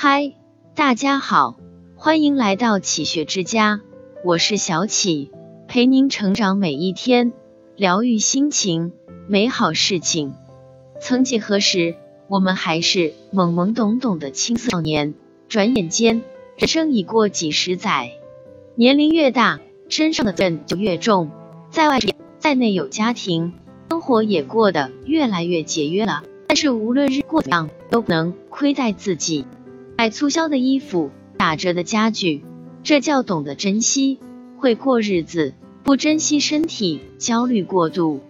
嗨，大家好，欢迎来到启学之家，我是小启，陪您成长每一天，疗愈心情，美好事情。曾几何时，我们还是懵懵懂懂的青涩少年，转眼间，人生已过几十载。年龄越大，身上的责任就越重，在外在内有家庭，生活也过得越来越节约了。但是无论日过怎样，都不能亏待自己。买促销的衣服，打折的家具，这叫懂得珍惜，会过日子；不珍惜身体，焦虑过度，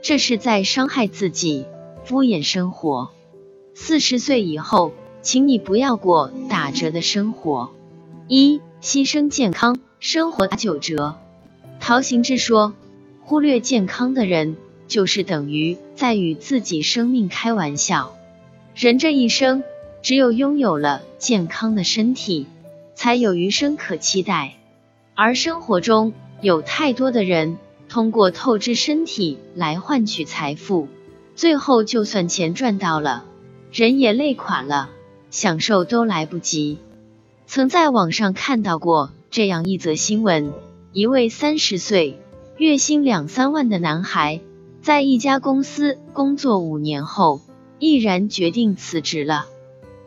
这是在伤害自己，敷衍生活。四十岁以后，请你不要过打折的生活。一、牺牲健康，生活打九折。陶行知说，忽略健康的人，就是等于在与自己生命开玩笑。人这一生。只有拥有了健康的身体，才有余生可期待。而生活中有太多的人通过透支身体来换取财富，最后就算钱赚到了，人也累垮了，享受都来不及。曾在网上看到过这样一则新闻：一位三十岁、月薪两三万的男孩，在一家公司工作五年后，毅然决定辞职了。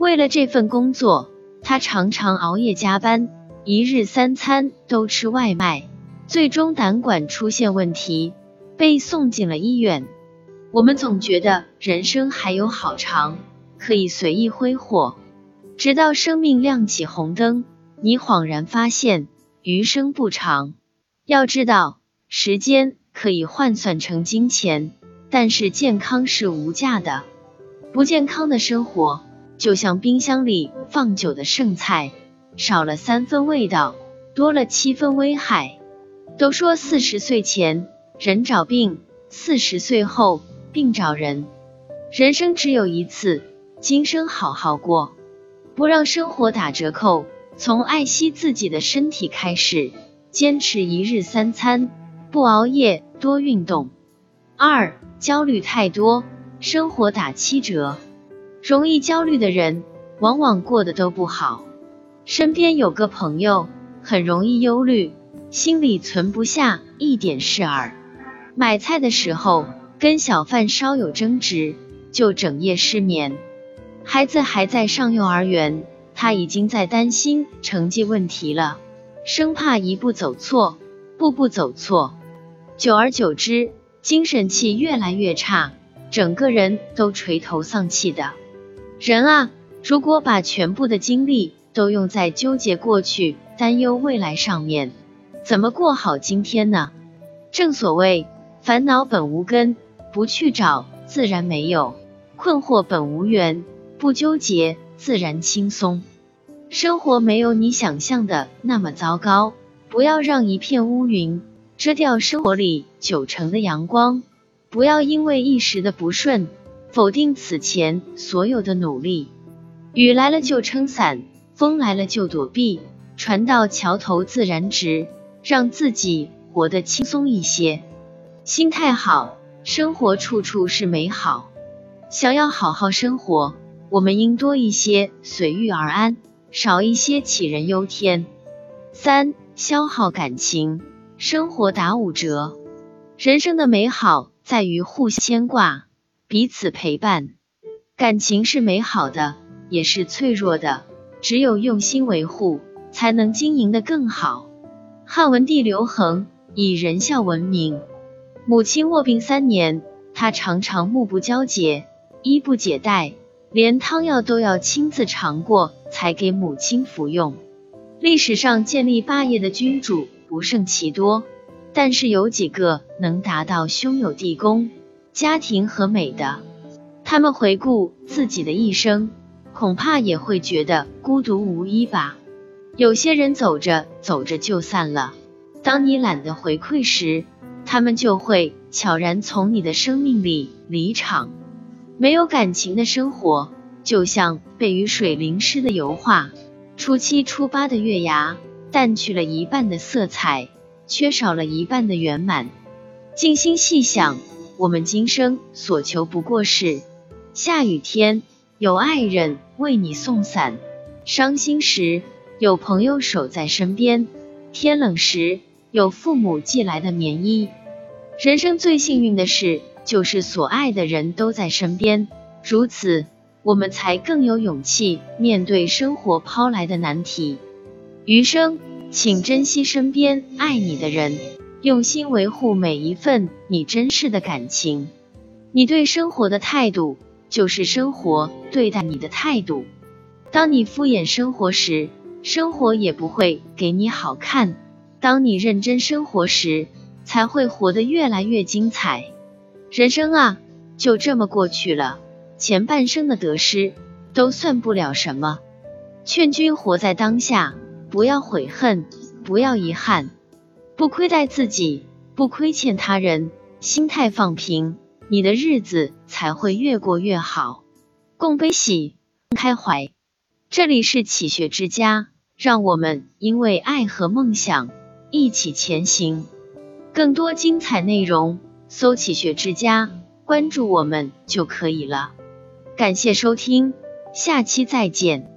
为了这份工作，他常常熬夜加班，一日三餐都吃外卖，最终胆管出现问题，被送进了医院。我们总觉得人生还有好长，可以随意挥霍，直到生命亮起红灯，你恍然发现余生不长。要知道，时间可以换算成金钱，但是健康是无价的。不健康的生活。就像冰箱里放久的剩菜，少了三分味道，多了七分危害。都说四十岁前人找病，四十岁后病找人。人生只有一次，今生好好过，不让生活打折扣。从爱惜自己的身体开始，坚持一日三餐，不熬夜，多运动。二，焦虑太多，生活打七折。容易焦虑的人，往往过得都不好。身边有个朋友，很容易忧虑，心里存不下一点事儿。买菜的时候，跟小贩稍有争执，就整夜失眠。孩子还在上幼儿园，他已经在担心成绩问题了，生怕一步走错，步步走错。久而久之，精神气越来越差，整个人都垂头丧气的。人啊，如果把全部的精力都用在纠结过去、担忧未来上面，怎么过好今天呢？正所谓，烦恼本无根，不去找自然没有；困惑本无缘，不纠结自然轻松。生活没有你想象的那么糟糕，不要让一片乌云遮掉生活里九成的阳光，不要因为一时的不顺。否定此前所有的努力，雨来了就撑伞，风来了就躲避，船到桥头自然直，让自己活得轻松一些。心态好，生活处处是美好。想要好好生活，我们应多一些随遇而安，少一些杞人忧天。三，消耗感情，生活打五折。人生的美好在于互牵挂。彼此陪伴，感情是美好的，也是脆弱的。只有用心维护，才能经营的更好。汉文帝刘恒以仁孝闻名，母亲卧病三年，他常常目不交接，衣不解带，连汤药都要亲自尝过才给母亲服用。历史上建立霸业的君主不胜其多，但是有几个能达到兄友弟恭。家庭和美的，他们回顾自己的一生，恐怕也会觉得孤独无依吧。有些人走着走着就散了，当你懒得回馈时，他们就会悄然从你的生命里离场。没有感情的生活，就像被雨水淋湿的油画，初七初八的月牙，淡去了一半的色彩，缺少了一半的圆满。静心细想。我们今生所求不过是下雨天有爱人为你送伞，伤心时有朋友守在身边，天冷时有父母寄来的棉衣。人生最幸运的事，就是所爱的人都在身边，如此，我们才更有勇气面对生活抛来的难题。余生，请珍惜身边爱你的人，用心维护每一份你珍视的感情。你对生活的态度，就是生活对待你的态度。当你敷衍生活时，生活也不会给你好看；当你认真生活时，才会活得越来越精彩。人生啊，就这么过去了，前半生的得失都算不了什么。劝君活在当下。不要悔恨，不要遗憾，不亏待自己，不亏欠他人，心态放平，你的日子才会越过越好。共悲喜，开怀。这里是启学之家，让我们因为爱和梦想一起前行。更多精彩内容，搜“启学之家”，关注我们就可以了。感谢收听，下期再见。